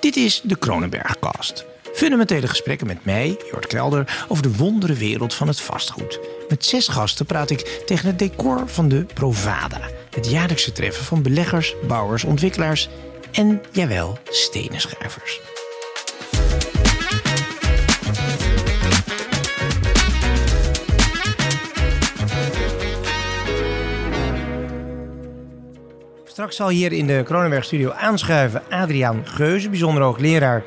Dit is de Kronenbergcast. Fundamentele gesprekken met mij, Jort Kelder, over de wondere wereld van het vastgoed. Met zes gasten praat ik tegen het decor van de Provada. Het jaarlijkse treffen van beleggers, bouwers, ontwikkelaars en, jawel, stenenschrijvers. Straks zal hier in de Kronenberg Studio aanschuiven Adriaan Geuze, bijzonder hoogleraar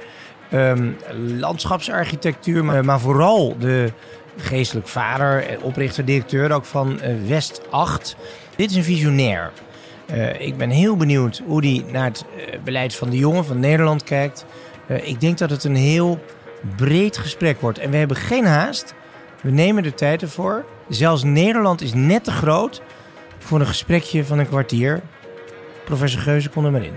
um, landschapsarchitectuur, maar, vooral de geestelijk vader, oprichter, directeur ook van uh, West 8. Dit is een visionair. Uh, ik ben heel benieuwd hoe hij naar het beleid van de jongen van Nederland kijkt. ik denk dat het een heel breed gesprek wordt. En we hebben geen haast. We nemen de tijd ervoor. Zelfs Nederland is net te groot voor een gesprekje van een kwartier. Professor Geuze, kom er maar in.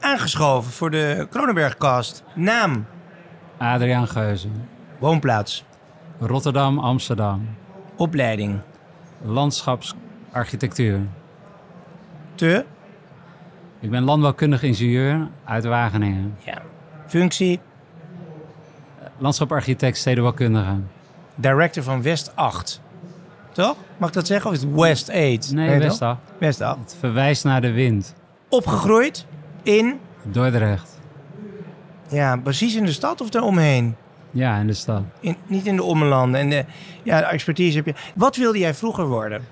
Aangeschoven voor de Kronenbergcast. Naam? Adriaan Geuze. Woonplaats? Rotterdam, Amsterdam. Opleiding? Landschapsarchitectuur. Te? Ik ben landbouwkundig ingenieur uit Wageningen. Ja. Functie? Landschaparchitect, stedenbouwkundige. Director van West 8. Toch? Mag ik dat zeggen? Of is het West 8? Nee, West 8. West 8. Het verwijst naar de wind. Opgegroeid in? Dordrecht. Ja, precies in de stad of eromheen? Ja, in de stad. In, niet in de ommelanden. En de, ja, de expertise heb je. Wat wilde jij vroeger worden?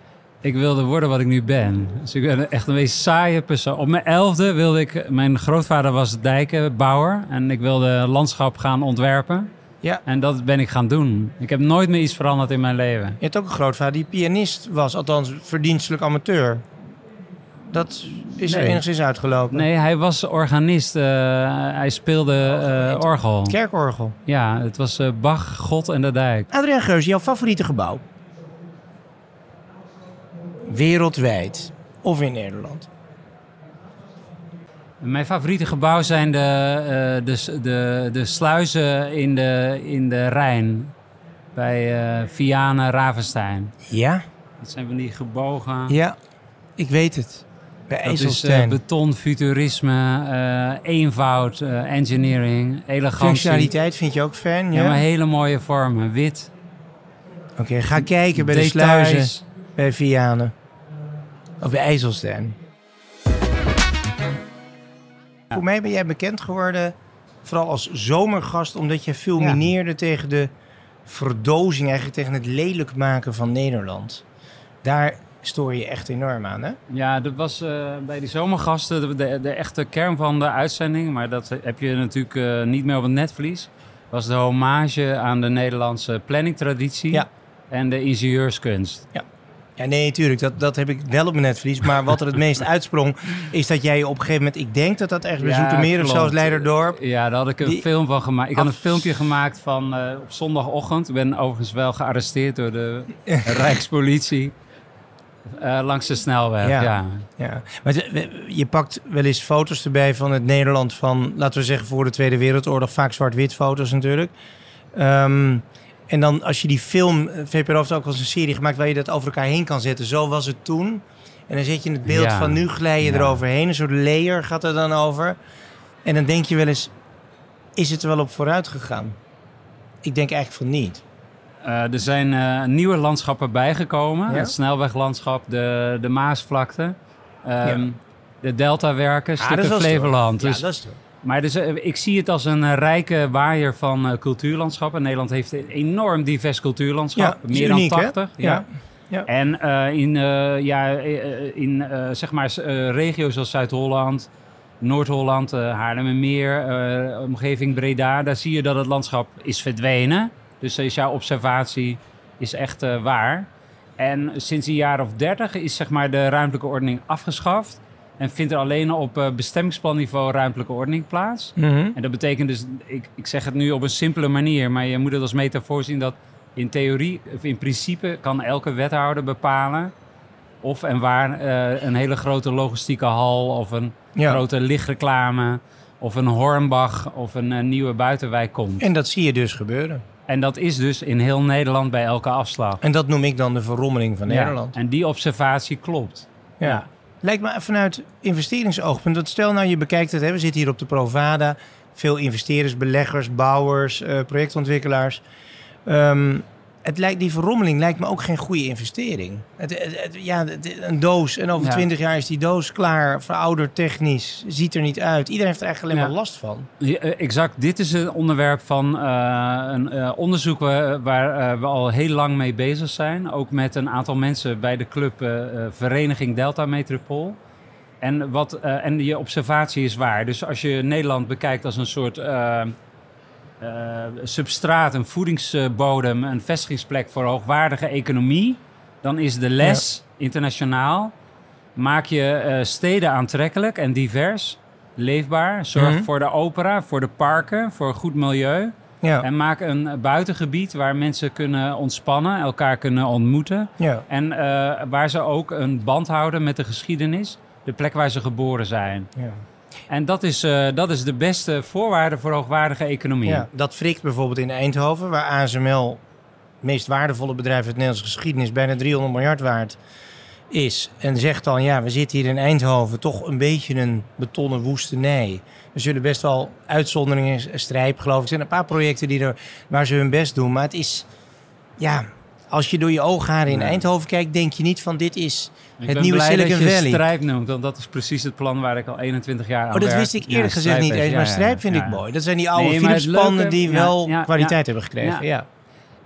Ik wilde worden wat ik nu ben. Dus ik ben echt een beetje saaie persoon. Op mijn elfde wilde ik... Mijn grootvader was dijkenbouwer. En ik wilde landschap gaan ontwerpen. Ja. En dat ben ik gaan doen. Ik heb nooit meer iets veranderd in mijn leven. Je hebt ook een grootvader die pianist was. Althans, verdienstelijk amateur. Dat is er enigszins uitgelopen. Nee, hij was organist. Uh, hij speelde uh, orgel. Kerkorgel. Ja, het was uh, Bach, God en de Dijk. Adriaan Geus, jouw favoriete gebouw? Wereldwijd of in Nederland? Mijn favoriete gebouw zijn de, uh, de, de, de sluizen in de, in de Rijn. Bij uh, Vianen, Ravenstein. Ja? Dat zijn van die gebogen... Ja, ik weet het. Bij dat is uh, beton, futurisme, eenvoud, engineering, elegantie. Functionaliteit vind je ook fijn, ja? Ja, maar hele mooie vormen. Wit. Oké, okay, ga kijken bij Details. de sluizen bij Vianen. Of bij IJsselstein. Voor mij ben jij bekend geworden, vooral als zomergast, omdat je fulmineerde ja. tegen de verdozing, eigenlijk tegen het lelijk maken van Nederland. Daar stoor je echt enorm aan, hè? Ja, dat was uh, bij die zomergasten de, de, de, echte kern van de uitzending. Maar dat heb je natuurlijk uh, niet meer op het netvlies. Was de hommage aan de Nederlandse planningtraditie ja. en de ingenieurskunst. Ja. Ja, nee, natuurlijk. Dat, dat heb ik wel op mijn netvlies. Maar wat er het meest uitsprong, is dat jij op een gegeven moment... Ik denk dat dat echt bij ja, Zoetermeer of zelfs Leiderdorp... Ja, daar had ik een die, film van gemaakt. Ik had een filmpje gemaakt van uh, op zondagochtend. Ik ben overigens wel gearresteerd door de Rijkspolitie. Uh, langs de snelweg, ja. ja. ja. Maar je pakt wel eens foto's erbij van het Nederland van... laten we zeggen voor de Tweede Wereldoorlog. Vaak zwart-wit foto's natuurlijk. Um, en dan als je die film, eh, VPRO heeft ook als een serie gemaakt waar je dat over elkaar heen kan zetten. Zo was het toen. En dan zet je het beeld Ja. van nu glij je Ja. eroverheen. Een soort layer gaat er dan over. En dan denk je wel eens, is het er wel op vooruit gegaan? Ik denk eigenlijk van niet. Eh, er zijn eh, nieuwe landschappen bijgekomen. Ja? Het snelweglandschap, de, de Maasvlakte, Ja. de Deltawerken, Ah, stukken. Flevoland. Ja, Dus, dat is toch. Maar dus, eh, ik zie het als een eh, rijke waaier van eh, cultuurlandschappen. Nederland heeft een enorm divers cultuurlandschap. Ja, meer uniek, dan hè? 80. Ja. Ja. En in, ja, in zeg maar regio's als Zuid-Holland, Noord-Holland, Haarlemmermeer, omgeving Breda, daar zie je dat het landschap is verdwenen. Dus is jouw observatie is echt waar. En sinds een jaar of dertig is zeg maar de ruimtelijke ordening afgeschaft. En vindt er alleen op eh, bestemmingsplanniveau ruimtelijke ordening plaats. Mhm. En dat betekent dus, ik, ik zeg het nu op een simpele manier, maar je moet het als metafoor zien dat in theorie, of in principe, kan elke wethouder bepalen of en waar eh, een hele grote logistieke hal of een Ja. grote lichtreclame of een Hornbach of een eh, nieuwe buitenwijk komt. En dat zie je dus gebeuren. En dat is dus in heel Nederland bij elke afslag. En dat noem ik dan de verrommeling van Ja, Nederland. En die observatie klopt. Ja. Lijkt me vanuit investeringsoogpunt. Want stel nou, je bekijkt het, hè, we zitten hier op de Provada. Veel investeerders, beleggers, bouwers, eh, projectontwikkelaars. Ehm, het lijkt, die verrommeling lijkt me ook geen goede investering. Het, het- het- ja, een doos en over Ja. twintig jaar is die doos klaar, verouderd technisch, ziet er niet uit. Iedereen heeft er eigenlijk alleen Ja. maar last van. Ja, eh, exact. Dit is een onderwerp van eh, een eh, onderzoek wa- waar we al heel lang mee bezig zijn. Ook met een aantal mensen bij de club Vereniging Delta Metropool. En, wat, en je observatie is waar. Dus als je Nederland bekijkt als een soort substraat, een voedingsbodem, een vestigingsplek voor hoogwaardige economie, dan is de les internationaal. Maak je eh, steden aantrekkelijk en divers, leefbaar. Zorg Mhm. voor de opera, voor de parken, voor een goed milieu. Ja, En maak een buitengebied waar mensen kunnen ontspannen, elkaar kunnen ontmoeten. ja. En eh, waar ze ook een band houden met de geschiedenis, de plek waar ze geboren zijn. ja. En dat is, eh, dat is de beste voorwaarde voor hoogwaardige economie. Ja, dat frikt bijvoorbeeld in Eindhoven, waar ASML, het meest waardevolle bedrijf uit de Nederlandse geschiedenis, bijna 300 miljard waard is. En zegt dan, ja, we zitten hier in Eindhoven, toch een beetje een betonnen woestenij. Er zullen best wel uitzonderingen, strijp geloof ik. Er zijn een paar projecten die er, waar ze hun best doen. Maar het is, ja, als je door je oogharen in Nee. Eindhoven kijkt, denk je niet van dit is Ik het nieuwe Silicon dat je Valley. Strijp noemt, want dat is precies het plan waar ik al 21 jaar aan Oh, dat werk. wist ik Ja, eerlijk gezegd niet eens. Maar strijp vind ik mooi. Dat zijn die oude Nee, die wel kwaliteit hebben gekregen. Ja.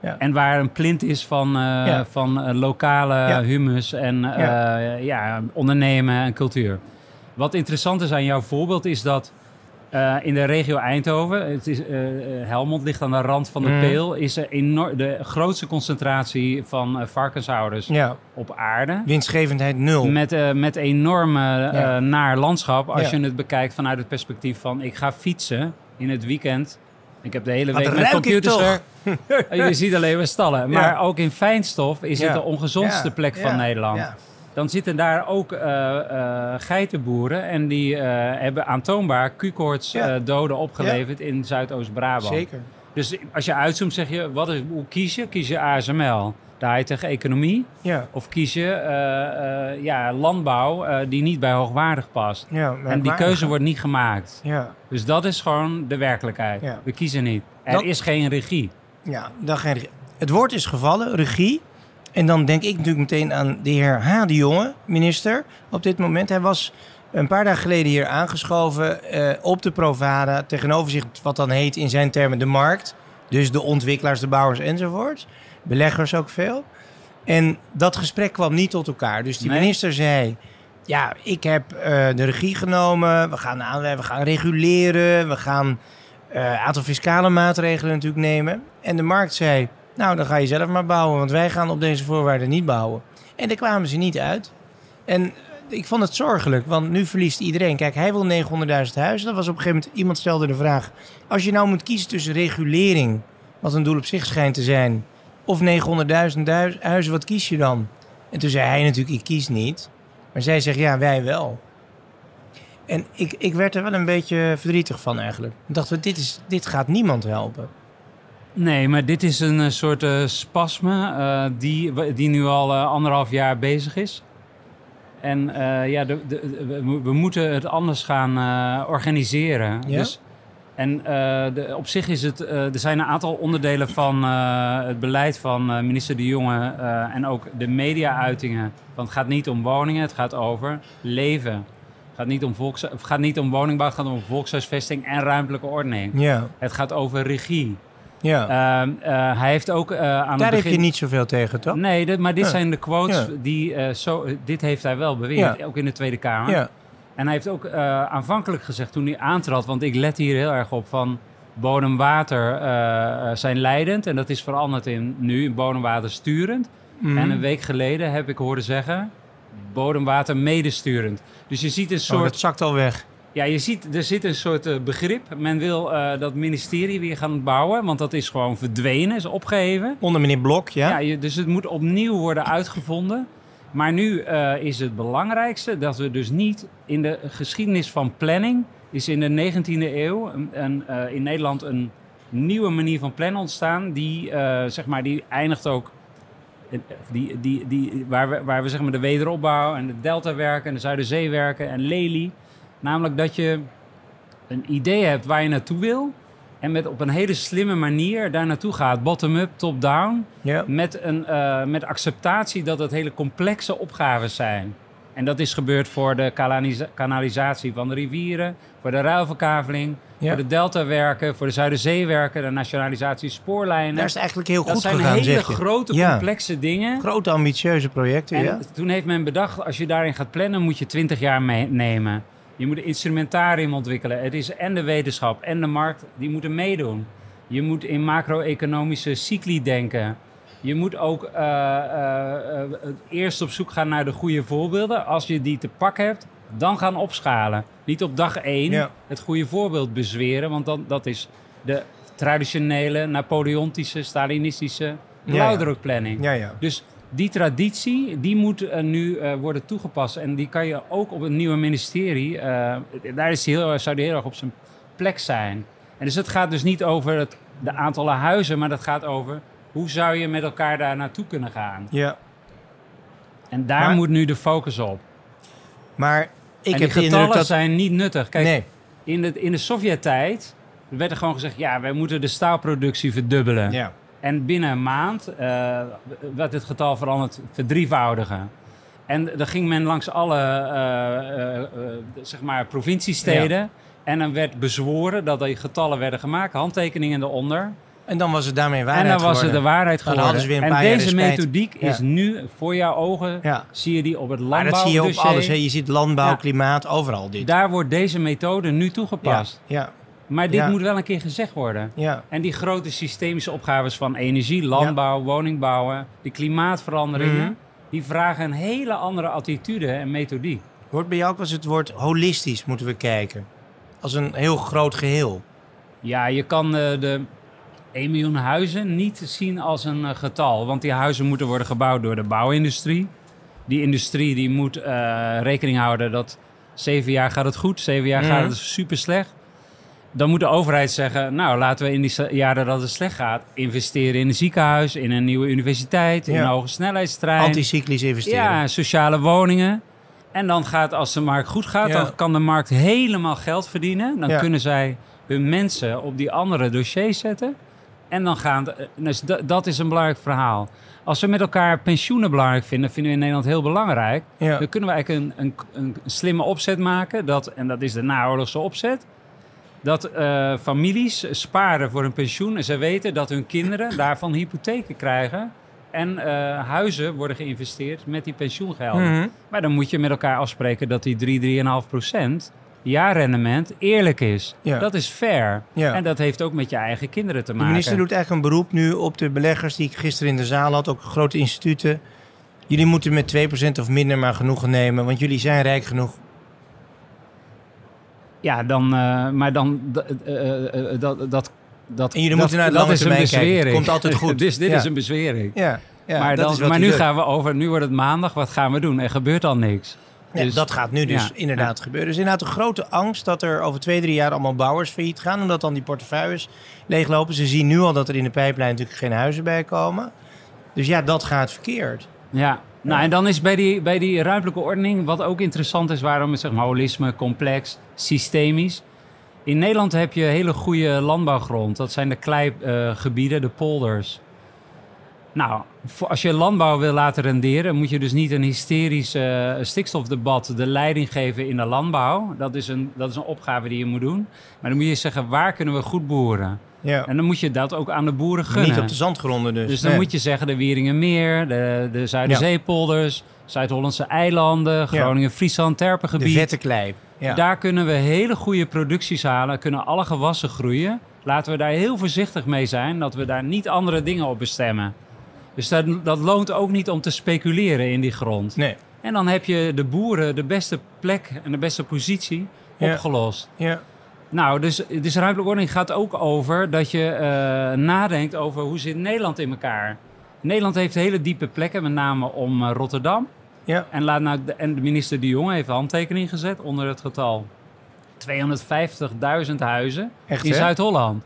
Ja. En waar een plint is van, eh, van eh, lokale humus en eh, Ja. ja. ondernemen en cultuur. Wat interessant is aan jouw voorbeeld is dat eh, in de regio Eindhoven, het is, eh, eh, Helmond ligt aan de rand van de Mm. Peel, is er enorm, de grootste concentratie van eh, varkenshouders ja, op aarde. winstgevendheid nul. Met, met enorme Ja. naar landschap. Als Ja. je het bekijkt vanuit het perspectief van ik ga fietsen in het weekend. Ik heb de hele Wat week met computers er. En je ziet alleen maar stallen. Maar ook in fijnstof is het de ongezondste plek van ja, Nederland. Dan zitten daar ook eh, eh, geitenboeren. En die eh, hebben aantoonbaar Q-koorts Ja. doden opgeleverd in Zuidoost-Brabant. Zeker. Dus als je uitzoomt zeg je, wat is, hoe kies je? Kies je ASML, de high-tech economie? Ja. Of kies je ja, landbouw die niet bij hoogwaardig past? Ja, en die keuze wordt niet gemaakt. Ja, Dus dat is gewoon de werkelijkheid. Ja. We kiezen niet. Er Dat- is geen regie. ja dan geen regie. Het woord is gevallen, regie. En dan denk ik natuurlijk meteen aan de heer H. de Jonge, minister, op dit moment. Hij was een paar dagen geleden hier aangeschoven eh, op de Provada. Tegenover zich wat dan heet in zijn termen de markt. Dus de ontwikkelaars, de bouwers enzovoort. Beleggers ook veel. En dat gesprek kwam niet tot elkaar. Dus die Nee. minister zei... Ja, ik heb eh, de regie genomen. We gaan, aan, we gaan reguleren. We gaan eh, een aantal fiscale maatregelen natuurlijk nemen. En de markt zei... Nou, dan ga je zelf maar bouwen. Want wij gaan op deze voorwaarden niet bouwen. En daar kwamen ze niet uit. En eh, ik vond het zorgelijk, want nu verliest iedereen. Kijk, hij wil 900.000 huizen. Dat was op een gegeven moment... Iemand stelde de vraag... Als je nou moet kiezen tussen regulering... wat een doel op zich schijnt te zijn... of 900.000 duis- huizen, wat kies je dan? En toen zei hij natuurlijk, ik kies niet. Maar zij zegt, ja, wij wel. En ik, ik werd er wel een beetje verdrietig van eigenlijk. Ik dacht, dit, is, dit gaat niemand helpen. Nee, maar dit is een eh, soort eh, spasme eh, die, die nu al anderhalf jaar bezig is. En ja, de, de, we, we moeten het anders gaan organiseren. Ja? Dus, en de, op zich is het, er zijn een aantal onderdelen van het beleid van minister De Jonge en ook de media-uitingen. Want het gaat niet om woningen, het gaat over leven. Het gaat niet om, volks, het gaat niet om woningbouw, het gaat om volkshuisvesting en ruimtelijke ordening. Ja, Het gaat over regie. Ja. Ehm, eh, hij heeft ook eh, aan Daar het heb begin... je niet zoveel tegen, toch? Nee, dit- maar dit Ja. zijn de quotes Ja. die eh, zo... Dit heeft hij wel beweerd, ook in de Tweede Kamer. Ja, En hij heeft ook aanvankelijk gezegd toen hij aantrad... want ik let hier heel erg op van... bodem, water eh, zijn leidend. En dat is veranderd in nu in bodem, water sturend. Mhm. En een week geleden heb ik horen zeggen... bodem, water medesturend. Dus je ziet een Oh, soort... dat zakt al weg. Ja, je ziet, er zit een soort eh, begrip. Men wil eh, dat ministerie weer gaan bouwen, want dat is gewoon verdwenen, is opgeheven. Onder meneer Blok, ja? Ja, je, dus het moet opnieuw worden uitgevonden. Maar nu eh, is het belangrijkste dat we dus niet in de geschiedenis van planning, is in de 19e eeuw een, een, eh, in Nederland een nieuwe manier van plannen ontstaan. Die, zeg maar, die eindigt ook die, die, die, waar we, waar we zeg maar de wederopbouw en de Deltawerken en de Zuiderzeewerken en Lely. Namelijk dat je een idee hebt waar je naartoe wil. En met op een hele slimme manier daar naartoe gaat. Bottom-up, top-down. Ja. Met, een, eh, met acceptatie dat het hele complexe opgaves zijn. En dat is gebeurd voor de kanalisa- kanalisatie van de rivieren, voor de ruilverkaveling, Ja. voor de deltawerken, voor de Zuiderzeewerken, de nationalisatie spoorlijnen. Daar is eigenlijk heel dat goed zijn gegaan, hele zeg je. grote, Ja. complexe dingen. Grote ambitieuze projecten, En ja. toen heeft men bedacht, als je daarin gaat plannen, moet je 20 jaar meenemen. Je moet een instrumentarium ontwikkelen. Het is en de wetenschap en de markt, die moeten meedoen. Je moet in macro-economische cycli denken. Je moet ook eh, eh, eh, eerst op zoek gaan naar de goede voorbeelden. Als je die te pak hebt, dan gaan opschalen. Niet op dag één Ja. het goede voorbeeld bezweren, want dan, dat is de traditionele, napoleontische, stalinistische blauwdrukplanning. Ja, ja. Dus die traditie, die moet eh, nu eh, worden toegepast. En die kan je ook op een nieuwe ministerie... eh, daar is die heel, zou die heel erg op zijn plek zijn. En dus het gaat dus niet over het, de aantallen huizen... maar dat gaat over hoe zou je met elkaar daar naartoe kunnen gaan. ja. En daar Maar- moet nu de focus op. Maar ik en heb de getallen dat... zijn niet nuttig. Kijk, nee, in, de, in de Sovjet-tijd werd er gewoon gezegd... ja, wij moeten de staalproductie verdubbelen. ja. En binnen een maand eh, werd het getal veranderd verdrievoudigen. En dan ging men langs alle eh, eh, zeg maar provinciesteden. En dan werd bezworen dat die getallen werden gemaakt, handtekeningen eronder. En dan was het daarmee waarheid en dan was het de waarheid geworden. weer en deze methodiek Ja. is nu voor jouw ogen, Ja. zie je die op het Maar landbouw. dat zie je op alles. Hè. Je ziet landbouw, klimaat, overal dit. Daar wordt deze methode nu toegepast. ja, Maar dit Ja. moet wel een keer gezegd worden. ja. En die grote systemische opgaves van energie, landbouw, woningbouwen, de klimaatveranderingen, Mhm. die vragen een hele andere attitude en methodiek. Hoort bij jou ook als het woord holistisch moeten we kijken? Als een heel groot geheel. Ja, je kan eh, de 1 miljoen huizen niet zien als een eh, getal, want die huizen moeten worden gebouwd door de bouwindustrie. Die industrie die moet eh, rekening houden dat zeven jaar gaat het goed, zeven jaar Mhm. gaat het super slecht. Dan moet de overheid zeggen, nou laten we in die jaren dat het slecht gaat investeren in een ziekenhuis, in een nieuwe universiteit, in een hoge snelheidstrein. Anticyclisch investeren. Ja, sociale woningen. En dan gaat, als de markt goed gaat, Ja. dan kan de markt helemaal geld verdienen. Dan Ja. kunnen zij hun mensen op die andere dossiers zetten. En dan gaan... de- Dus da- dat is een belangrijk verhaal. Als we met elkaar pensioenen belangrijk vinden, vinden we in Nederland heel belangrijk. Dan kunnen we eigenlijk een, een, een slimme opzet maken. Dat, en dat is de naoorlogse opzet. Dat eh, families sparen voor hun pensioen. En ze weten dat hun kinderen daarvan hypotheken krijgen. En eh, huizen worden geïnvesteerd met die pensioengelden. Mhm. Maar dan moet je met elkaar afspreken dat die 3, 3,5 procent jaarrendement eerlijk is. Ja. Dat is fair. Ja. En dat heeft ook met je eigen kinderen te De maken. minister doet eigenlijk een beroep nu op de beleggers die ik gisteren in de zaal had, ook grote instituten. Jullie moeten met 2% of minder maar genoegen nemen, want jullie zijn rijk genoeg. Ja, dan, eh, maar dan eh, eh, dat, dat, dat, En jullie dat, moeten naar de dat lange is een termijn kijken. Komt altijd goed. dus dit Ja. is een bezwering. Ja, ja maar dan, maar nu doet. gaan we over, nu wordt het maandag, wat gaan we doen? Er gebeurt al niks. Ja, Dus- dat gaat nu dus ja, inderdaad gebeuren. Dus inderdaad een grote angst dat er over twee, drie jaar allemaal bouwers failliet gaan. Omdat dan die portefeuilles leeglopen. Ze zien nu al dat er in de pijplijn natuurlijk geen huizen bij komen. Dus ja, dat gaat verkeerd. Ja, nou en dan is bij die, bij die ruimtelijke ordening, wat ook interessant is, waarom is zeg maar holisme, complex, systemisch. In Nederland heb je hele goede landbouwgrond. Dat zijn de kleigebieden, de polders. Nou, als je landbouw wil laten renderen, moet je dus niet een hysterisch eh, stikstofdebat de leiding geven in de landbouw. Dat is, een, dat is een opgave die je moet doen. Maar dan moet je zeggen, waar kunnen we goed boeren? Ja. En dan moet je dat ook aan de boeren gunnen. Niet op de zandgronden dus. Dus dan Nee. moet je zeggen de Wieringenmeer, de, de Zuiderzeepolders, Zuid-Hollandse eilanden, Groningen, Friesland, De Terpengebied. vette klei. Daar kunnen we hele goede producties halen, kunnen alle gewassen groeien. Laten we daar heel voorzichtig mee zijn, dat we daar niet andere dingen op bestemmen. Dus dat, dat loont ook niet om te speculeren in die grond. Nee. En dan heb je de boeren de beste plek en de beste positie Ja. opgelost. Ja. Nou, dus, dus ruimtelijke ordening gaat ook over dat je eh, nadenkt over hoe zit Nederland in elkaar. Nederland heeft hele diepe plekken, met name om eh, Rotterdam. Ja. En, laat nou, de, en de minister De Jonge heeft een handtekening gezet onder het getal 250.000 huizen Echt, in? Zuid-Holland.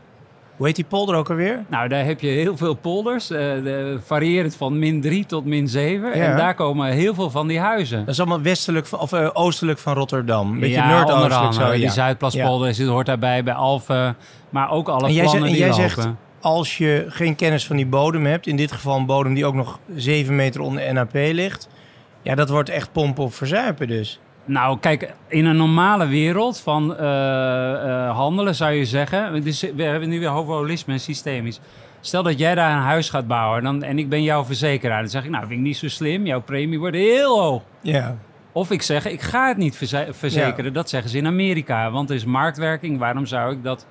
Hoe heet die polder ook alweer? Nou, daar heb je heel veel polders, eh, de, variërend van min 3 tot min 7. Ja. En daar komen heel veel van die huizen. Dat is allemaal westelijk of eh, oostelijk van Rotterdam. Een beetje ja, noordoostelijk zo. andere. Die ja. Zuidplaspolder zit, hoort daarbij, bij Alphen. Maar ook alle En jij, plannen zegt, en jij lopen. zegt, als je geen kennis van die bodem hebt, in dit geval een bodem die ook nog 7 meter onder NAP ligt, ja, dat wordt echt pompen of verzuipen dus. Nou, kijk, in een normale wereld van eh, eh, handelen zou je zeggen... Dus we hebben nu weer holisme en systemisch. Stel dat jij daar een huis gaat bouwen dan, en ik ben jouw verzekeraar. Dan zeg ik, nou, vind ik niet zo slim. Jouw premie wordt heel hoog. Ja, Of ik zeg, ik ga het niet verze- verzekeren. Dat zeggen ze in Amerika. Want er is marktwerking. Waarom zou ik dat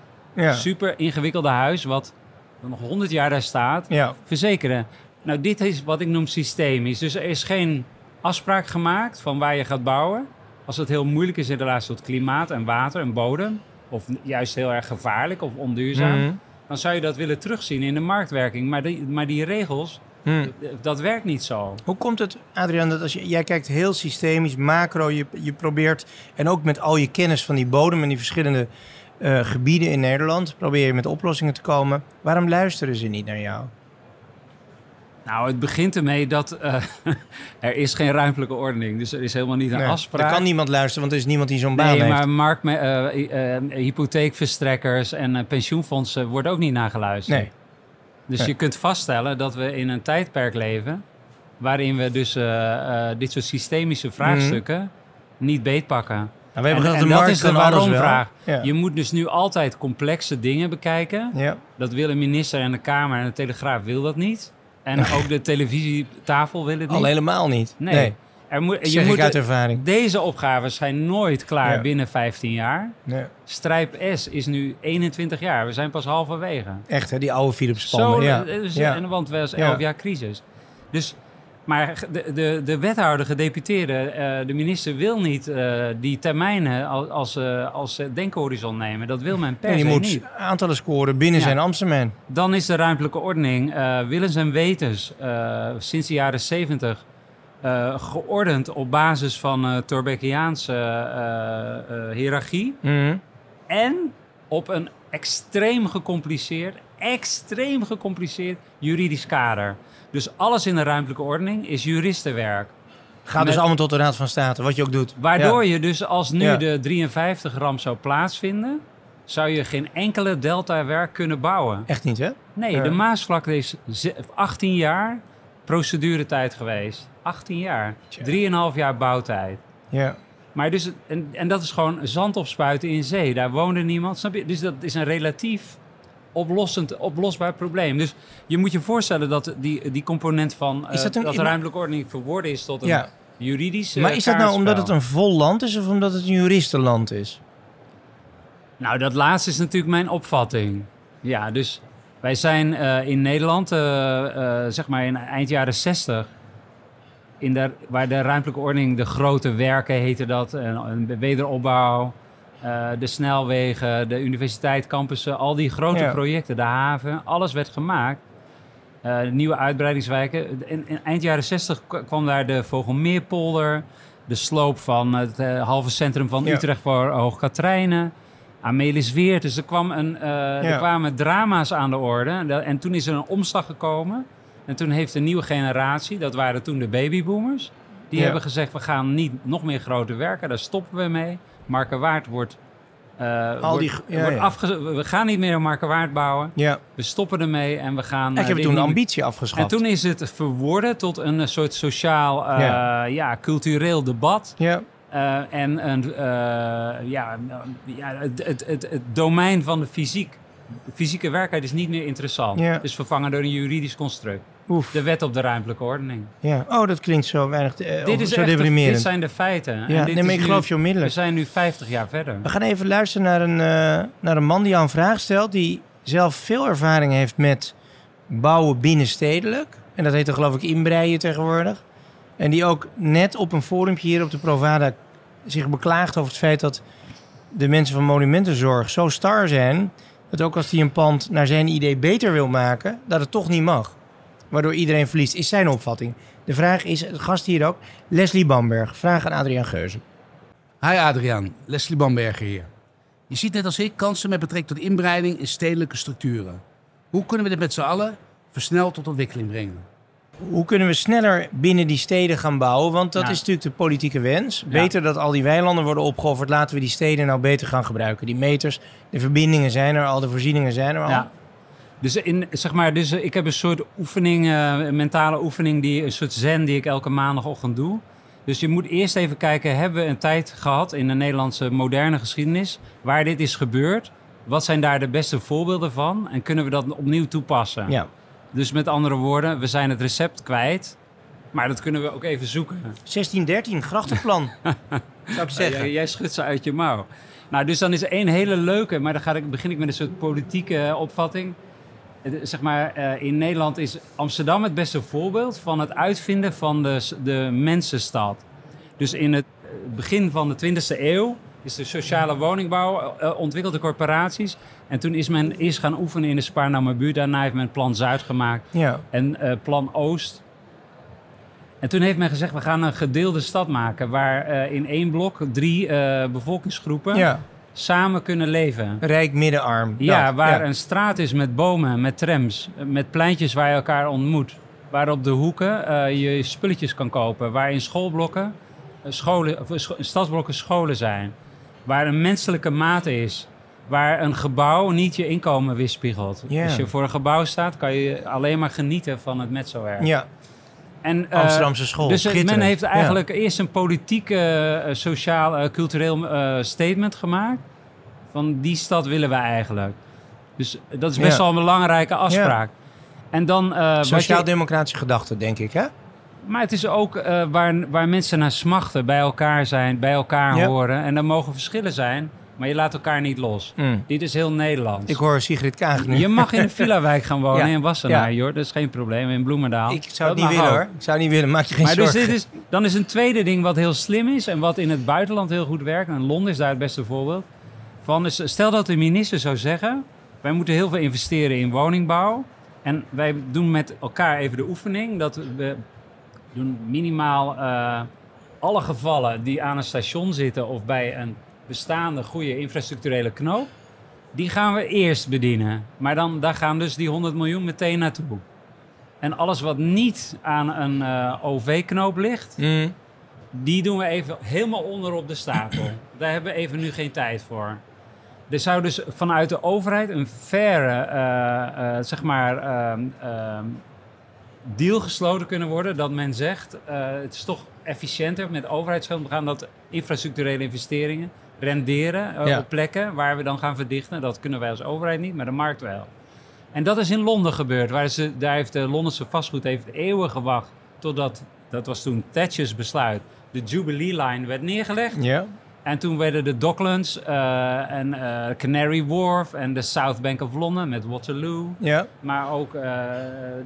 super ingewikkelde huis... wat nog 100 jaar daar staat, verzekeren. Nou, dit is wat ik noem systemisch. Dus er is geen afspraak gemaakt van waar je gaat bouwen. Als het heel moeilijk is in relatie tot klimaat en water en bodem, of juist heel erg gevaarlijk of onduurzaam, Mhm. dan zou je dat willen terugzien in de marktwerking. Maar die, maar die regels, Hm. d- dat werkt niet zo. Hoe komt het, Adriaan, dat als je, jij kijkt heel systemisch, macro, je, je probeert, en ook met al je kennis van die bodem en die verschillende eh, gebieden in Nederland, probeer je met oplossingen te komen. Waarom luisteren ze niet naar jou? Nou, het begint ermee dat eh, er is geen ruimtelijke ordening. Dus er is helemaal niet een Nee, afspraak. Er kan niemand luisteren, want er is niemand die zo'n baan Nee, heeft. maar markt, eh, eh, hypotheekverstrekkers en pensioenfondsen worden ook niet nageluisterd. Nee. Dus Nee. je kunt vaststellen dat we in een tijdperk leven... waarin we dus dit soort systemische vraagstukken niet beetpakken. Nou, we hebben en en de dat is de waarom-vraag. Ja. Je moet dus nu altijd complexe dingen bekijken. ja. Dat wil een minister en de Kamer en de Telegraaf wil dat niet. En ook de televisietafel wil het niet. Al helemaal niet. Nee. nee. Er moet, je moet uit ervaring. Deze opgaven zijn nooit klaar Ja. binnen 15 jaar. Nee. Strijp S is nu 21 jaar. We zijn pas halverwege. Echt, hè, die oude Philips Zo, spannen. Ja. ja. en, want we was Ja. 11 jaar crisis. Dus, maar de, de, de wethouder, gedeputeerde, eh, de minister wil niet eh, die termijnen als, als, eh, als denkhorizon nemen. Dat wil men per En die se moet niet. aantallen scoren binnen Ja. zijn ambtsamen. Dan is de ruimtelijke ordening, willens en wetens, sinds de jaren 70 eh, geordend op basis van uh, Thorbeckiaanse eh, hiërarchie. Mhm. En op een extreem gecompliceerd, extreem gecompliceerd juridisch kader. Dus alles in de ruimtelijke ordening is juristenwerk. Gaat dus allemaal tot de Raad van State, wat je ook doet. Waardoor Ja. je dus als nu Ja. de 53-ramp zou plaatsvinden, zou je geen enkele delta-werk kunnen bouwen. Echt niet, hè? Nee, Ja. de Maasvlakte is ze- 18 jaar proceduretijd geweest. 18 jaar. Tja. 3,5 jaar bouwtijd. Ja. Maar dus, en, en dat is gewoon zand opspuiten in zee. Daar woonde niemand, snap je? Dus dat is een relatief oplossend, oplosbaar probleem. Dus je moet je voorstellen dat die, die component van eh, dat dat, een- de ruimtelijke ordening verworden is tot een Ja. juridisch Maar eh, is dat nou omdat het een vol land is of omdat het een juristenland is? Nou, dat laatste is natuurlijk mijn opvatting. Ja, dus wij zijn eh, in Nederland, eh, eh, zeg maar in eind jaren 60, in de, waar de ruimtelijke ordening de grote werken heette dat, en, en wederopbouw, eh, de snelwegen, de universiteit, campussen, al die grote Ja. projecten, de haven, alles werd gemaakt. Eh, nieuwe uitbreidingswijken. In, in eind jaren 60 k- kwam daar de Vogelmeerpolder, de sloop van het eh, halve centrum van Ja. Utrecht voor Hoogkaterijnen. Amelis Weert. Dus er, kwam een, er kwamen drama's aan de orde. En toen is er een omslag gekomen. En toen heeft een nieuwe generatie, dat waren toen de babyboomers... die hebben gezegd, we gaan niet nog meer grote werken. Daar stoppen we mee. Markerwaard wordt... eh, Al die wordt, ja, wordt ja. afge- we gaan niet meer een Markerwaard bouwen. Ja. We stoppen ermee en we gaan... Ik eh, heb dit toen een nieuwe- ambitie en afgeschaft. toen is het verworden tot een soort sociaal, eh, Ja. cultureel debat. Ja. Eh, en een, eh, ja, ja, het, het, het, het domein van de fysiek. De fysieke werkelijkheid is niet meer interessant. Is vervangen door een juridisch construct. Oef. De wet op de ruimtelijke ordening. Ja. Oh, dat klinkt zo weinig. eh, dit, is zo de- dit zijn de feiten. En dit nee, maar ik geloof je We onmiddellijk. zijn nu 50 jaar verder. We gaan even luisteren naar een, eh, naar een man die jou een vraag stelt... die zelf veel ervaring heeft met bouwen binnenstedelijk. En dat heet dan geloof ik inbreien tegenwoordig. En die ook net op een forumpje hier op de Provada zich beklaagt over het feit dat de mensen van monumentenzorg zo star zijn... dat ook als hij een pand naar zijn idee beter wil maken, dat het toch niet mag. Waardoor iedereen verliest, is zijn opvatting. De vraag is, het gast hier ook, Leslie Bamberg. Vraag aan Adriaan Geuze. Hi Adriaan, Leslie Bamberger hier. Je ziet net als ik kansen met betrekking tot inbreiding in stedelijke structuren. Hoe kunnen we dit met z'n allen versneld tot ontwikkeling brengen? Hoe kunnen we sneller binnen die steden gaan bouwen? Want dat Ja. is natuurlijk de politieke wens. Beter dat al die weilanden worden opgeofferd. Laten we die steden nou beter gaan gebruiken. Die meters, de verbindingen zijn er al, de voorzieningen zijn er al. Ja. Dus, in, zeg maar, dus eh, ik heb een soort oefening, eh, een mentale oefening, die, een soort zen die ik elke maandagochtend doe. Dus je moet eerst even kijken, hebben we een tijd gehad in de Nederlandse moderne geschiedenis waar dit is gebeurd? Wat zijn daar de beste voorbeelden van? En kunnen we dat opnieuw toepassen? Ja. Dus met andere woorden, we zijn het recept kwijt, maar dat kunnen we ook even zoeken. 1613, grachtenplan. zou ik zeggen. Jij, jij schudt ze uit je mouw. Nou, dus dan is er één hele leuke, maar dan ga ik, begin ik met een soort politieke eh, opvatting. Eh, Zeg maar, eh, in Nederland is Amsterdam het beste voorbeeld van het uitvinden van de, de mensenstad. Dus in het eh, begin van de 20e eeuw is de sociale woningbouw ontwikkeld door corporaties. En toen is men eerst gaan oefenen in de Spaarnaumerbuurt. Daarna heeft men Plan Zuid gemaakt Ja. en Plan Oost. En toen heeft men gezegd, we gaan een gedeelde stad maken... waar in één blok drie bevolkingsgroepen ja, samen kunnen leven. rijk middenarm. Ja, Dat, waar een straat is met bomen, met trams, met pleintjes waar je elkaar ontmoet. Waar op de hoeken eh, je spulletjes kan kopen. Waar in schoolblokken, eh, scholen, of, eh, stadsblokken scholen zijn. Waar een menselijke maat is. Waar een gebouw niet je inkomen weerspiegelt. Als je voor een gebouw staat, kan je alleen maar genieten van het metzowerk. Ja, En, eh, Amsterdamse school. dus eh, men heeft eigenlijk eerst een politiek, eh, sociaal, cultureel statement gemaakt. Van die stad willen we eigenlijk. Dus dat is best Ja. wel een belangrijke afspraak. En dan, Sociaal-democratische gedachte, denk ik, hè? maar het is ook waar, waar mensen naar smachten, bij elkaar zijn, bij elkaar horen. En er mogen verschillen zijn, maar je laat elkaar niet los. Mm. Dit is heel Nederlands. Ik hoor Sigrid Kaag nu. Je mag in een villa-wijk gaan wonen Ja. in Wassenaar, joh. Dat is geen probleem, in Bloemendaal. Ik zou het Dat niet willen, ook. hoor. Ik zou niet willen. Maak je geen Maar dus zorgen. dit is, dan is een tweede ding wat heel slim is en wat in het buitenland heel goed werkt. En Londen is daar het beste voorbeeld van. Is, stel dat de minister zou zeggen: wij moeten heel veel investeren in woningbouw. En wij doen met elkaar even de oefening dat we doen minimaal eh, alle gevallen die aan een station zitten of bij een bestaande goede infrastructurele knoop. Die gaan we eerst bedienen. Maar dan, daar gaan dus die 100 miljoen meteen naartoe. En alles wat niet aan een eh, OV-knoop ligt, Mm. die doen we even helemaal onder op de stapel. Daar hebben we even nu geen tijd voor. Er zou dus vanuit de overheid een faire, eh, eh, zeg maar, ehm, ehm, deal gesloten kunnen worden. Dat men zegt, het is toch efficiënter met overheidsgeld gaan dat infrastructurele investeringen renderen eh, op plekken waar we dan gaan verdichten. Dat kunnen wij als overheid niet, maar de markt wel. En dat is in Londen gebeurd. Waar ze, daar heeft de Londense vastgoed heeft eeuwen gewacht totdat, dat was toen Thatcher's besluit, de Jubilee Line werd neergelegd. Ja. En toen werden de Docklands eh, en eh, Canary Wharf en de South Bank of London met Waterloo. Ja. Maar ook de,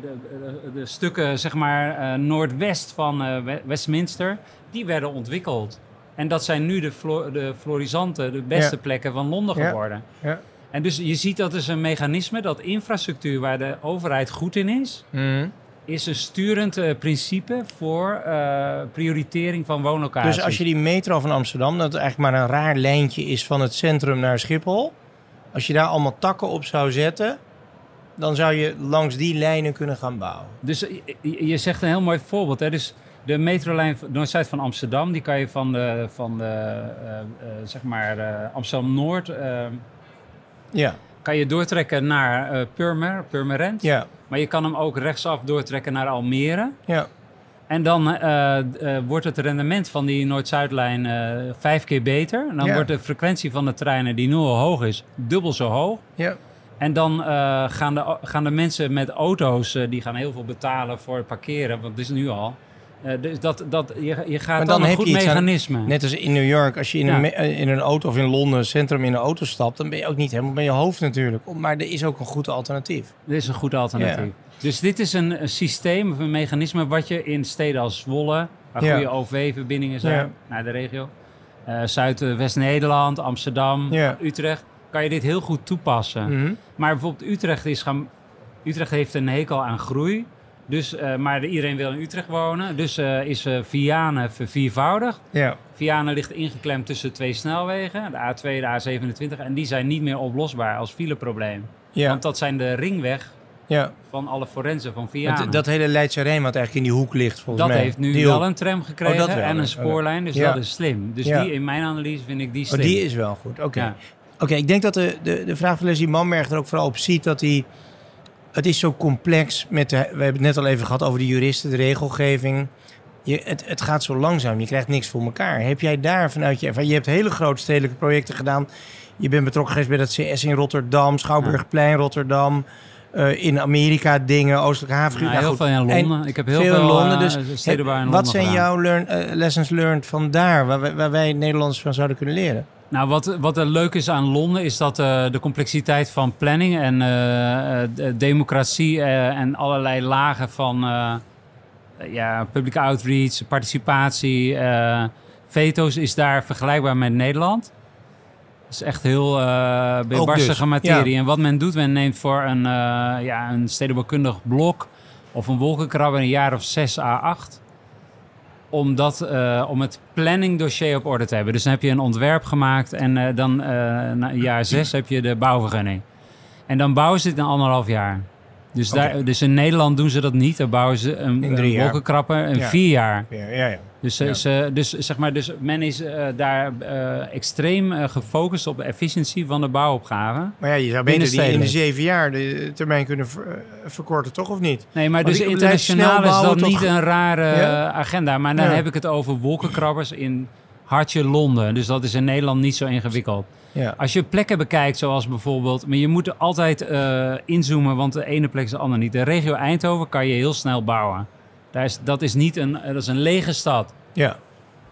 de, de stukken, zeg maar, noordwest van We- Westminster, die werden ontwikkeld. En dat zijn nu de, de florisante, de beste Ja. plekken van Londen geworden. Ja. En dus je ziet dat is een mechanisme dat infrastructuur waar de overheid goed in is, Mm. is een sturend eh, principe voor eh, prioritering van woonlocaties. Dus als je die metro van Amsterdam, dat eigenlijk maar een raar lijntje is van het centrum naar Schiphol. Als je daar allemaal takken op zou zetten, dan zou je langs die lijnen kunnen gaan bouwen. Dus eh, je, je zegt een heel mooi voorbeeld. Hè? Dus de metrolijn Noord-Zuid van Amsterdam, die kan je van de, van de eh, eh, zeg maar, eh, Amsterdam-Noord, Ja, kan je doortrekken naar Purmer, Purmerend. ja, Maar je kan hem ook rechtsaf doortrekken naar Almere. ja. En dan wordt het rendement van die Noord-Zuidlijn vijf keer beter. En dan Ja. wordt de frequentie van de treinen, die nu al hoog is, dubbel zo hoog. ja. En dan gaan, de, gaan de mensen met auto's, die gaan heel veel betalen voor het parkeren, want dat is nu al. Eh, dus dat, dat, je, je gaat Maar dan, dan een goed aan- mechanisme. Net als in New York, als je in, Ja. een, eh, in een auto of in Londen centrum in een auto stapt, dan ben je ook niet helemaal bij je hoofd natuurlijk. Maar er is ook een goed alternatief. Dit is een goed alternatief. Dus dit is een, een systeem of een mechanisme wat je in steden als Zwolle, waar Ja. goede OV-verbindingen zijn naar de regio, eh, Zuid-West-Nederland, Amsterdam. Utrecht, kan je dit heel goed toepassen. Mhm. Maar bijvoorbeeld Utrecht is gaan. Utrecht heeft een hekel aan groei. Dus, eh, maar iedereen wil in Utrecht wonen. Dus eh, is eh Vianen verviervoudigd. Ja. Vianen ligt ingeklemd tussen twee snelwegen, de A2 en de A27. En die zijn niet meer oplosbaar als fileprobleem. Ja. Want dat zijn de ringweg ja. van alle forensen van Vianen. Dat, dat hele Leidse Rijn wat eigenlijk in die hoek ligt, volgens Dat mij. heeft nu Die wel hoek. een tram gekregen Oh, dat wel. en een Oké. spoorlijn, dus Ja. dat is slim. Dus die, in mijn analyse vind ik die Oh, slim. die is wel goed. Oké. Oké, ik denk dat de, de, de vraag van Leslie Manberg er ook vooral op ziet dat hij... Het is zo complex met... De, we hebben het net al even gehad over de juristen, de regelgeving. Je, het, het gaat zo langzaam, je krijgt niks voor elkaar. Heb jij daar vanuit je ervaring... Je hebt hele grote stedelijke projecten gedaan. Je bent betrokken geweest bij dat CS in Rotterdam, Schouwburgplein Rotterdam... eh, in Amerika dingen, Oostelijke Haven. Nou, Nou, heel goed. veel in Londen. En ik heb heel veel in Londen, eh, dus in Wat zijn gedaan. jouw learn, eh, lessons learned van daar, waar, wij- waar wij Nederlanders van zouden kunnen leren? Nou, wat, wat er leuk is aan Londen is dat eh, de complexiteit van planning en eh, eh, de democratie en allerlei lagen van ja, public outreach, participatie, veto's is daar vergelijkbaar met Nederland. Dat is echt heel bebarstige dus, materie. ja. En wat men doet, men neemt voor een, ja, een stedenbouwkundig blok of een wolkenkrabber een jaar of 6 à 8 om, dat, eh, om het planningdossier op orde te hebben. Dus dan heb je een ontwerp gemaakt en eh, dan eh, na jaar zes heb je de bouwvergunning. En dan bouwen ze het in anderhalf jaar. Dus, daar, dus in Nederland doen ze dat niet. Dan bouwen ze een, In drie een jaar. wolkenkrabber in Ja. vier jaar. Ja, ja, ja. Dus, Ja. ze, dus, zeg maar, dus men is eh, daar eh, extreem eh, gefocust op de efficiëntie van de bouwopgave. Maar ja, je zou beter die in de zeven jaar de termijn kunnen ver- eh, verkorten, toch? Of niet? Nee, maar Want dus internationaal is dat niet een rare Ja? eh, agenda. Maar dan Ja. heb ik het over wolkenkrabbers in hartje Londen. Dus dat is in Nederland niet zo ingewikkeld. Ja. Als je plekken bekijkt, zoals bijvoorbeeld... Maar je moet er altijd eh, inzoomen, want de ene plek is de andere niet. De regio Eindhoven kan je heel snel bouwen. Daar is, dat is niet een, dat is een lege stad. ja.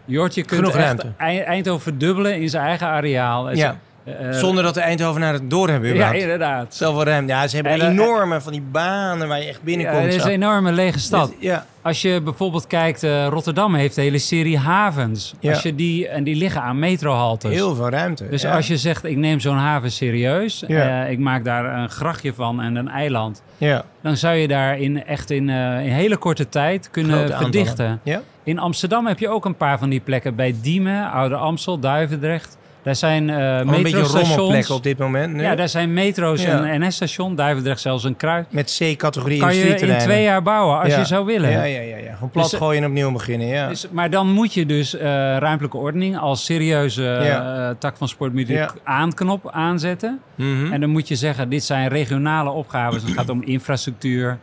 Jortje kunt Genoeg echt ruimte. Ei- Eindhoven verdubbelen in zijn eigen areaal. Ja. Eh, Zonder dat de Eindhovenaren het doorhebben. Ja, überhaupt. inderdaad. Zoveel ruimte. Ja, ze hebben En, eh, enorme van die banen waar je echt Ja, binnenkomt. het is een enorme lege stad. Dit- Ja, Als je bijvoorbeeld kijkt, eh, Rotterdam heeft een hele serie havens. Ja. Als je die, en die liggen aan metrohaltes. heel veel ruimte. Dus ja. als je zegt, ik neem zo'n haven serieus, Ja. ik maak daar een grachtje van en een eiland, Ja, dan zou je daar in, echt in, in hele korte tijd kunnen verdichten. Ja? In Amsterdam heb je ook een paar van die plekken. Bij Diemen, Oude Amstel, Duivendrecht. Daar zijn eh beetje metrostations. op dit moment. Nu. Ja, daar zijn metro's Ja. en een NS-station. Duivendrecht zelfs een kruis. Met C-categorie Kan je in twee jaar bouwen als Ja. je zou willen. Ja, ja, ja. ja. Gewoon plat Dus, gooien en opnieuw beginnen. Ja. Dus, maar dan moet je dus eh, ruimtelijke ordening als serieuze eh, tak van sportmuziek Ja. aanknop aanzetten. Mhm. En dan moet je zeggen, dit zijn regionale opgaves. Het gaat om infrastructuur,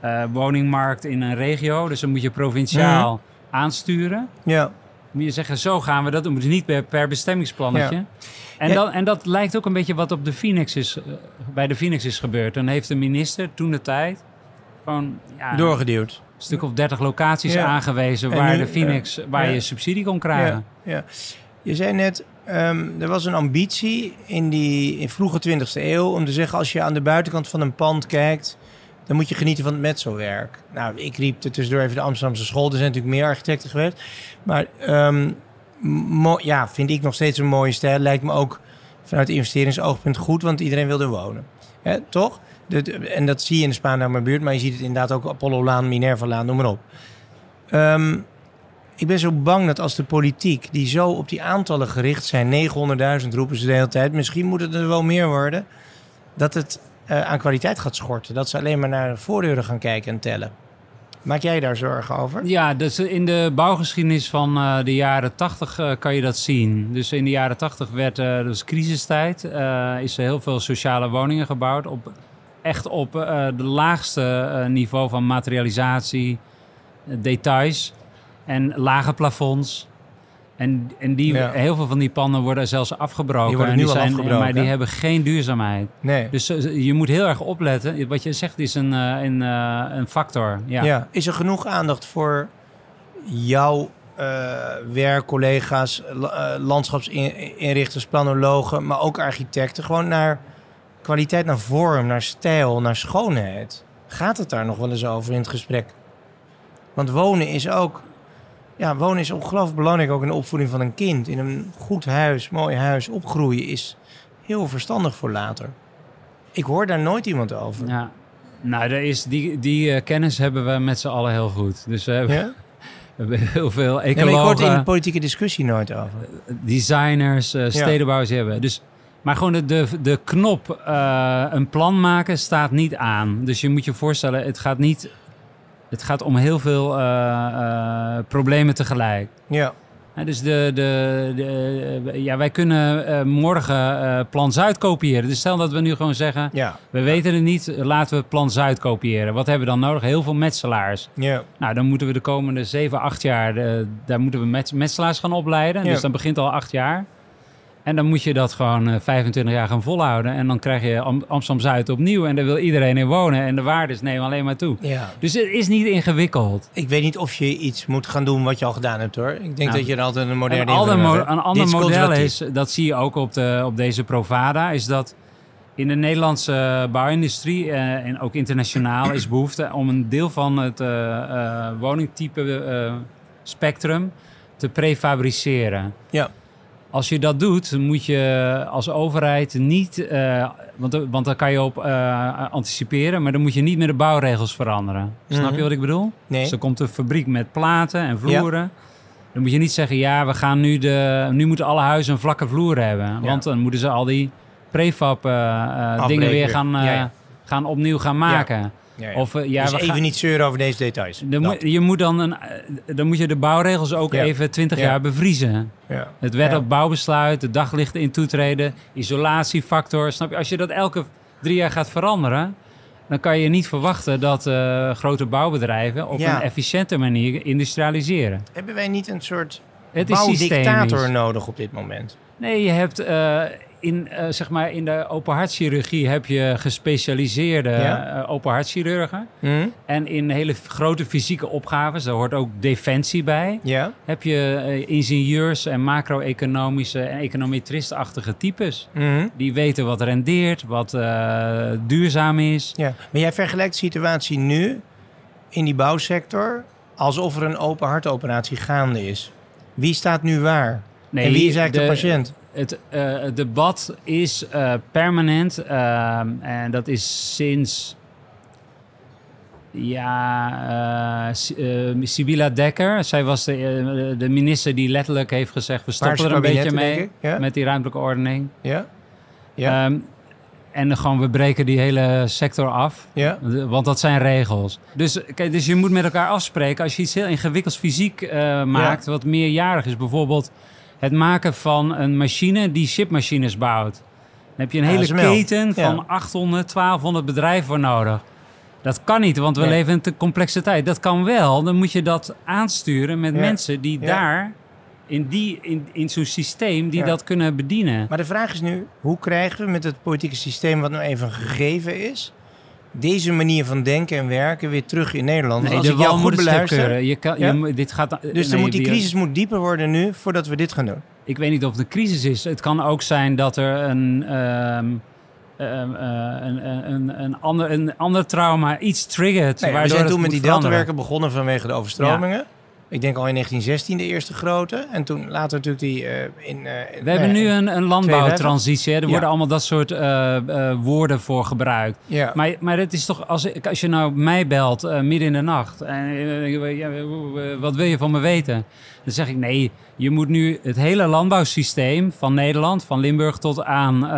eh, woningmarkt in een regio. Dus dan moet je provinciaal Mhm. aansturen. ja. Moet je zeggen, zo gaan we dat doen. Dus niet per, per bestemmingsplannetje. Ja. En, Ja. dan, en dat lijkt ook een beetje wat op de Phoenix is, eh, bij de Phoenix is gebeurd. Dan heeft de minister toen de tijd gewoon ja, Doorgeduwd. een stuk of dertig locaties Ja. aangewezen En waar nu, de Phoenix, waar je subsidie kon krijgen. Ja, ja. Je zei net, ehm, er was een ambitie in die in vroege 20e eeuw om te zeggen: als je aan de buitenkant van een pand kijkt, dan moet je genieten van het metselwerk. Nou, ik riep er tussendoor even de Amsterdamse school. Er zijn natuurlijk meer architecten geweest. Maar ehm, ja, vind ik nog steeds een mooie stijl. Lijkt me ook vanuit investeringsoogpunt goed, want iedereen wil er wonen. Toch? En dat zie je in de Spaanhamer buurt, maar je ziet het inderdaad ook Apollo-laan, Minerva-laan, noem maar op. Ehm, ik ben zo bang dat als de politiek, die zo op die aantallen gericht zijn, 900.000 roepen ze de hele tijd, misschien moet het er wel meer worden, dat het eh, aan kwaliteit gaat schorten. Dat ze alleen maar naar de voordeuren gaan kijken en tellen. Maak jij daar zorgen over? Ja, dus in de bouwgeschiedenis van eh, de jaren 80 eh, kan je dat zien. Dus in de jaren 80 werd, eh dus crisistijd, is er heel veel sociale woningen gebouwd. Op, echt op eh de laagste niveau van materialisatie, details en lage plafonds. En, en die, Ja. heel veel van die panden worden zelfs afgebroken. Die worden en nu al afgebroken, Maar die hebben geen duurzaamheid. Nee. Dus eh, je moet heel erg opletten. Wat je zegt is een, eh, een, eh, een factor. Ja. Ja. Is er genoeg aandacht voor jouw eh werkcollega's, la- landschapsinrichters, planologen, maar ook architecten? Gewoon naar kwaliteit, naar vorm, naar stijl, naar schoonheid. Gaat het daar nog wel eens over in het gesprek? Want wonen is ook... Ja, wonen is ongelooflijk belangrijk ook in de opvoeding van een kind. In een goed huis, mooi huis, opgroeien is heel verstandig voor later. Ik hoor daar nooit iemand over. Ja. Nou, er is, die, die eh, kennis hebben we met z'n allen heel goed. Dus we hebben, Ja? we hebben heel veel ik hoor in de politieke discussie nooit over. designers, eh, stedenbouwers hebben. Dus, maar gewoon de, de, de knop eh, een plan maken staat niet aan. Dus je moet je voorstellen, het gaat niet... Het gaat om heel veel eh, eh, problemen tegelijk. Ja, dus de, de, de, eh, ja, wij kunnen morgen plan Zuid kopiëren. Dus stel dat we nu gewoon zeggen, ja, we weten het niet, laten we plan Zuid kopiëren. Wat hebben we dan nodig? Heel veel metselaars. ja. Nou, dan moeten we de komende 7, 8 jaar, daar moeten we met, metselaars gaan opleiden. Ja. Dus dan begint al 8 jaar. En dan moet je dat gewoon eh, 25 jaar gaan volhouden. En dan krijg je Am- Amsterdam-Zuid opnieuw. En daar wil iedereen in wonen. En de waardes nemen alleen maar toe. ja. Dus het is niet ingewikkeld. Ik weet niet of je iets moet gaan doen wat je al gedaan hebt hoor. Ik denk Nou, dat je er altijd een moderne Een ander, mo- een ander is model is, dat zie je ook op, de, op deze Provada, is dat in de Nederlandse bouwindustrie eh, en ook internationaal is behoefte om een deel van het eh, eh, woningtype eh, spectrum te prefabriceren. Ja, Als je dat doet, moet je als overheid niet, eh, want, want dan kan je op eh, anticiperen, maar dan moet je niet meer de bouwregels veranderen. Snap Mhm. je wat ik bedoel? nee. Dus er komt een fabriek met platen en vloeren. Dan moet je niet zeggen, ja, we gaan nu de. Nu moeten alle huizen een vlakke vloer hebben. Want dan moeten ze al die prefab eh, dingen weer gaan, gaan opnieuw gaan maken. Ja, ja. Of eh, ja, dus we even gaan, niet zeuren over deze details. dan, moet, je moet dan, een, eh, dan moet je de bouwregels ook even 20 Ja. jaar bevriezen. ja. Het wet op bouwbesluit, de daglicht in toetreden, isolatiefactor. Snap je? Als je dat elke drie jaar gaat veranderen, dan kan je niet verwachten dat eh, grote bouwbedrijven op een efficiënte manier industrialiseren. Hebben wij niet een soort Het bouwdictator nodig op dit moment? Nee, je hebt in, eh, zeg maar in de openhartchirurgie heb je gespecialiseerde Ja. eh, openhartchirurgen. Hm? En in hele grote fysieke opgaves, daar hoort ook defensie bij, Ja? heb je eh, ingenieurs en macro-economische en econometristachtige types. Hm? Die weten wat rendeert, wat duurzaam is. ja. Maar jij vergelijkt de situatie nu in die bouwsector alsof er een open hartoperatie gaande is. Wie staat nu waar? Nee, en wie is eigenlijk de, de- patiënt? Het, eh, het debat is eh, permanent ehm, en dat is sinds. Ja, eh, Si- eh, Sibylla Dekker. Zij was de, eh, de minister die letterlijk heeft gezegd: we stoppen Paarse er een beetje mee. Ja? met die ruimtelijke ordening. Ja? Ja? Ehm, en gewoon, we breken die hele sector af. ja? Want dat zijn regels. Dus, kijk, dus je moet met elkaar afspreken. Als je iets heel ingewikkelds fysiek eh, maakt, wat meerjarig is. Bijvoorbeeld het maken van een machine die chipmachines bouwt. Dan heb je een hele keten van Ja. 800, 1200 bedrijven voor nodig. Dat kan niet, want we Nee. leven in een complexe tijd. Dat kan wel. Dan moet je dat aansturen met Ja. mensen die daar... In, die, in, in zo'n systeem die dat kunnen bedienen. Maar de vraag is nu, hoe krijgen we met het politieke systeem wat nou even gegeven is, deze manier van denken en werken weer terug in Nederland? Nee, als ik jou goed beluister. Je kan, Ja? je, moet- dit gaat, dus nee, dan moet die wie- crisis moet dieper worden nu voordat we dit gaan doen. Ik weet niet of het een crisis is. Het kan ook zijn dat er een, ehm, ehm, eh, een, een, een, ander, een ander trauma iets triggert. Nee, we zijn toen met die deltawerken begonnen vanwege de overstromingen. Ik denk al in 1916 de eerste grote. En toen later natuurlijk die eh, in... eh, We hebben nu een, een landbouwtransitie. hè. Er Ja. worden allemaal dat soort eh, woorden voor gebruikt. Ja, Maar, maar het is toch, als, als je nou mij belt midden in de nacht. En wat wil je van me weten? Dan zeg ik nee, je moet nu het hele landbouwsysteem van Nederland, van Limburg tot aan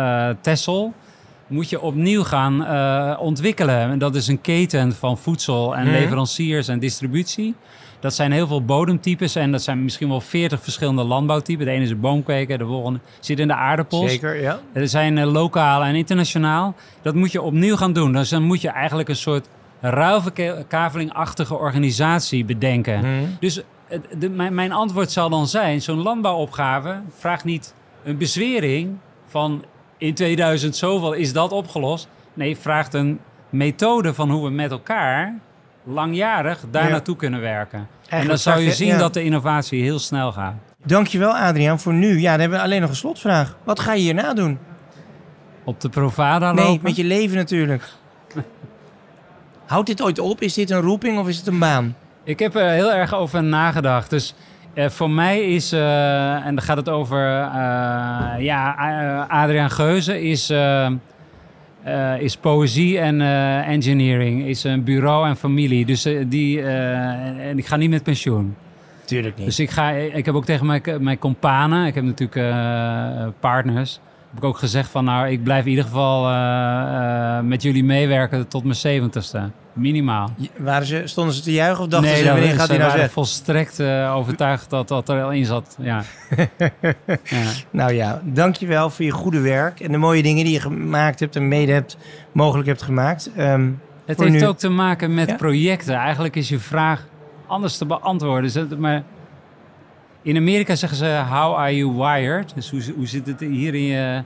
Texel. Moet je opnieuw gaan ontwikkelen. En dat is een keten van voedsel en Mhm. leveranciers en distributie. Dat zijn heel veel bodemtypes en dat zijn misschien wel 40 verschillende landbouwtypen. De ene is een boomkweker, de volgende zit in de aardappels. zeker, ja. Er zijn eh, lokaal en internationaal. Dat moet je opnieuw gaan doen. Dus dan moet je eigenlijk een soort ruilverkaveling-achtige organisatie bedenken. Hm. Dus het- de, mijn, mijn antwoord zal dan zijn: zo'n landbouwopgave vraagt niet een bezwering van in 2000 zoveel is dat opgelost. Nee, vraagt een methode van hoe we met elkaar langjarig daar naartoe kunnen werken. en dan zou je zien dat de innovatie heel snel gaat. Dankjewel Adriaan voor nu. Ja, dan hebben we alleen nog een slotvraag. Wat ga je hierna doen? Op de Provada Nee, lopen. met je leven natuurlijk. Houdt dit ooit op? Is dit een roeping of is het een baan? Ik heb er heel erg over nagedacht. Dus eh, voor mij is, eh, en dan gaat het over, eh, ja, eh, Adriaan Geuze is, eh, is poëzie en eh, engineering. Is een bureau en familie. Dus eh, die, en, ik ga niet met pensioen. Tuurlijk niet. Dus ik, ga, ik heb ook tegen mijn, mijn companen, ik heb natuurlijk partners, heb ik ook gezegd van nou, ik blijf in ieder geval eh, eh, met jullie meewerken tot mijn zeventigste. Minimaal. Waren ze, stonden ze te juichen of dachten ze, dat- wanneer gaat ze hij nou volstrekt eh, overtuigd dat dat er al in zat. Ja. ja. Nou ja, dankjewel voor je goede werk en de mooie dingen die je gemaakt hebt en mede hebt, mogelijk hebt gemaakt. Ehm, Het heeft nu. ook te maken met Ja. projecten. Eigenlijk is je vraag anders te beantwoorden. Maar in Amerika zeggen ze, how are you wired? Dus hoe, hoe zit het hier in je...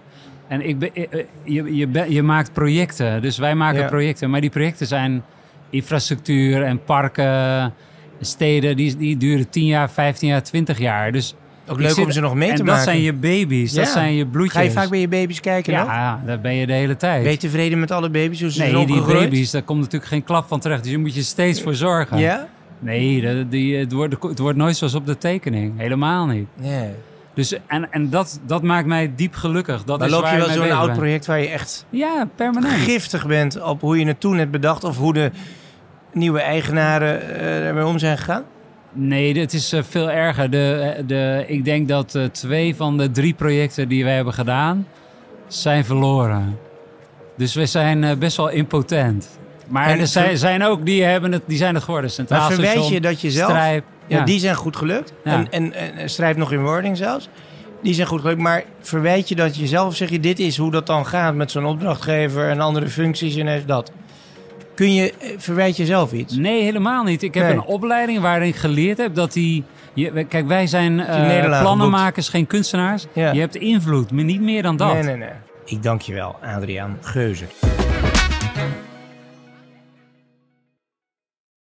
En ik ben, eh, eh, je, je, ben- je maakt projecten, dus wij maken Ja. projecten. Maar die projecten zijn infrastructuur en parken, steden. Die, die duren 10 jaar, 15 jaar, 20 jaar. Dus ook leuk zit- om ze nog mee en te dat maken. zijn je baby's, dat Ja. zijn je bloedjes. Ga je vaak bij je baby's kijken dan? Ja, daar ben je de hele tijd. Ben je tevreden met alle baby's? Hoe ze Nee, die baby's, daar komt natuurlijk geen klap van terecht. Dus je moet je steeds voor zorgen. Ja? Nee, die, het, wordt, het wordt nooit zoals op de tekening. Helemaal niet. Nee. Dus, en en dat, dat maakt mij diep gelukkig. Dat Maar is loop waar je wel zo'n oud project waar je echt Ja, permanent. giftig bent op hoe je het toen hebt bedacht of hoe de nieuwe eigenaren eh, ermee om zijn gegaan? Nee, het is eh, veel erger. De, eh, de, ik denk dat twee van de drie projecten die wij hebben gedaan, zijn verloren. Dus we zijn best wel impotent. Maar En er zijn, zijn ook die, hebben het, die zijn het geworden. Centraal Maar verwijt Station, je dat je zelf... Strijp. Ja, die zijn goed gelukt. Ja. En, en, en nog in wording zelfs. Die zijn goed gelukt. Maar verwijt je dat je zelf, zeg je, dit is hoe dat dan gaat met zo'n opdrachtgever en andere functies en heeft dat. Kun je, eh, verwijt je zelf iets? Nee, helemaal niet. Ik heb Nee. een opleiding waarin ik geleerd heb dat die... Je, kijk, wij zijn nederlagen plannenmakers, geen kunstenaars. Ja. Je hebt invloed, maar niet meer dan dat. Nee, nee, nee. Ik dank je wel, Adriaan Geuze.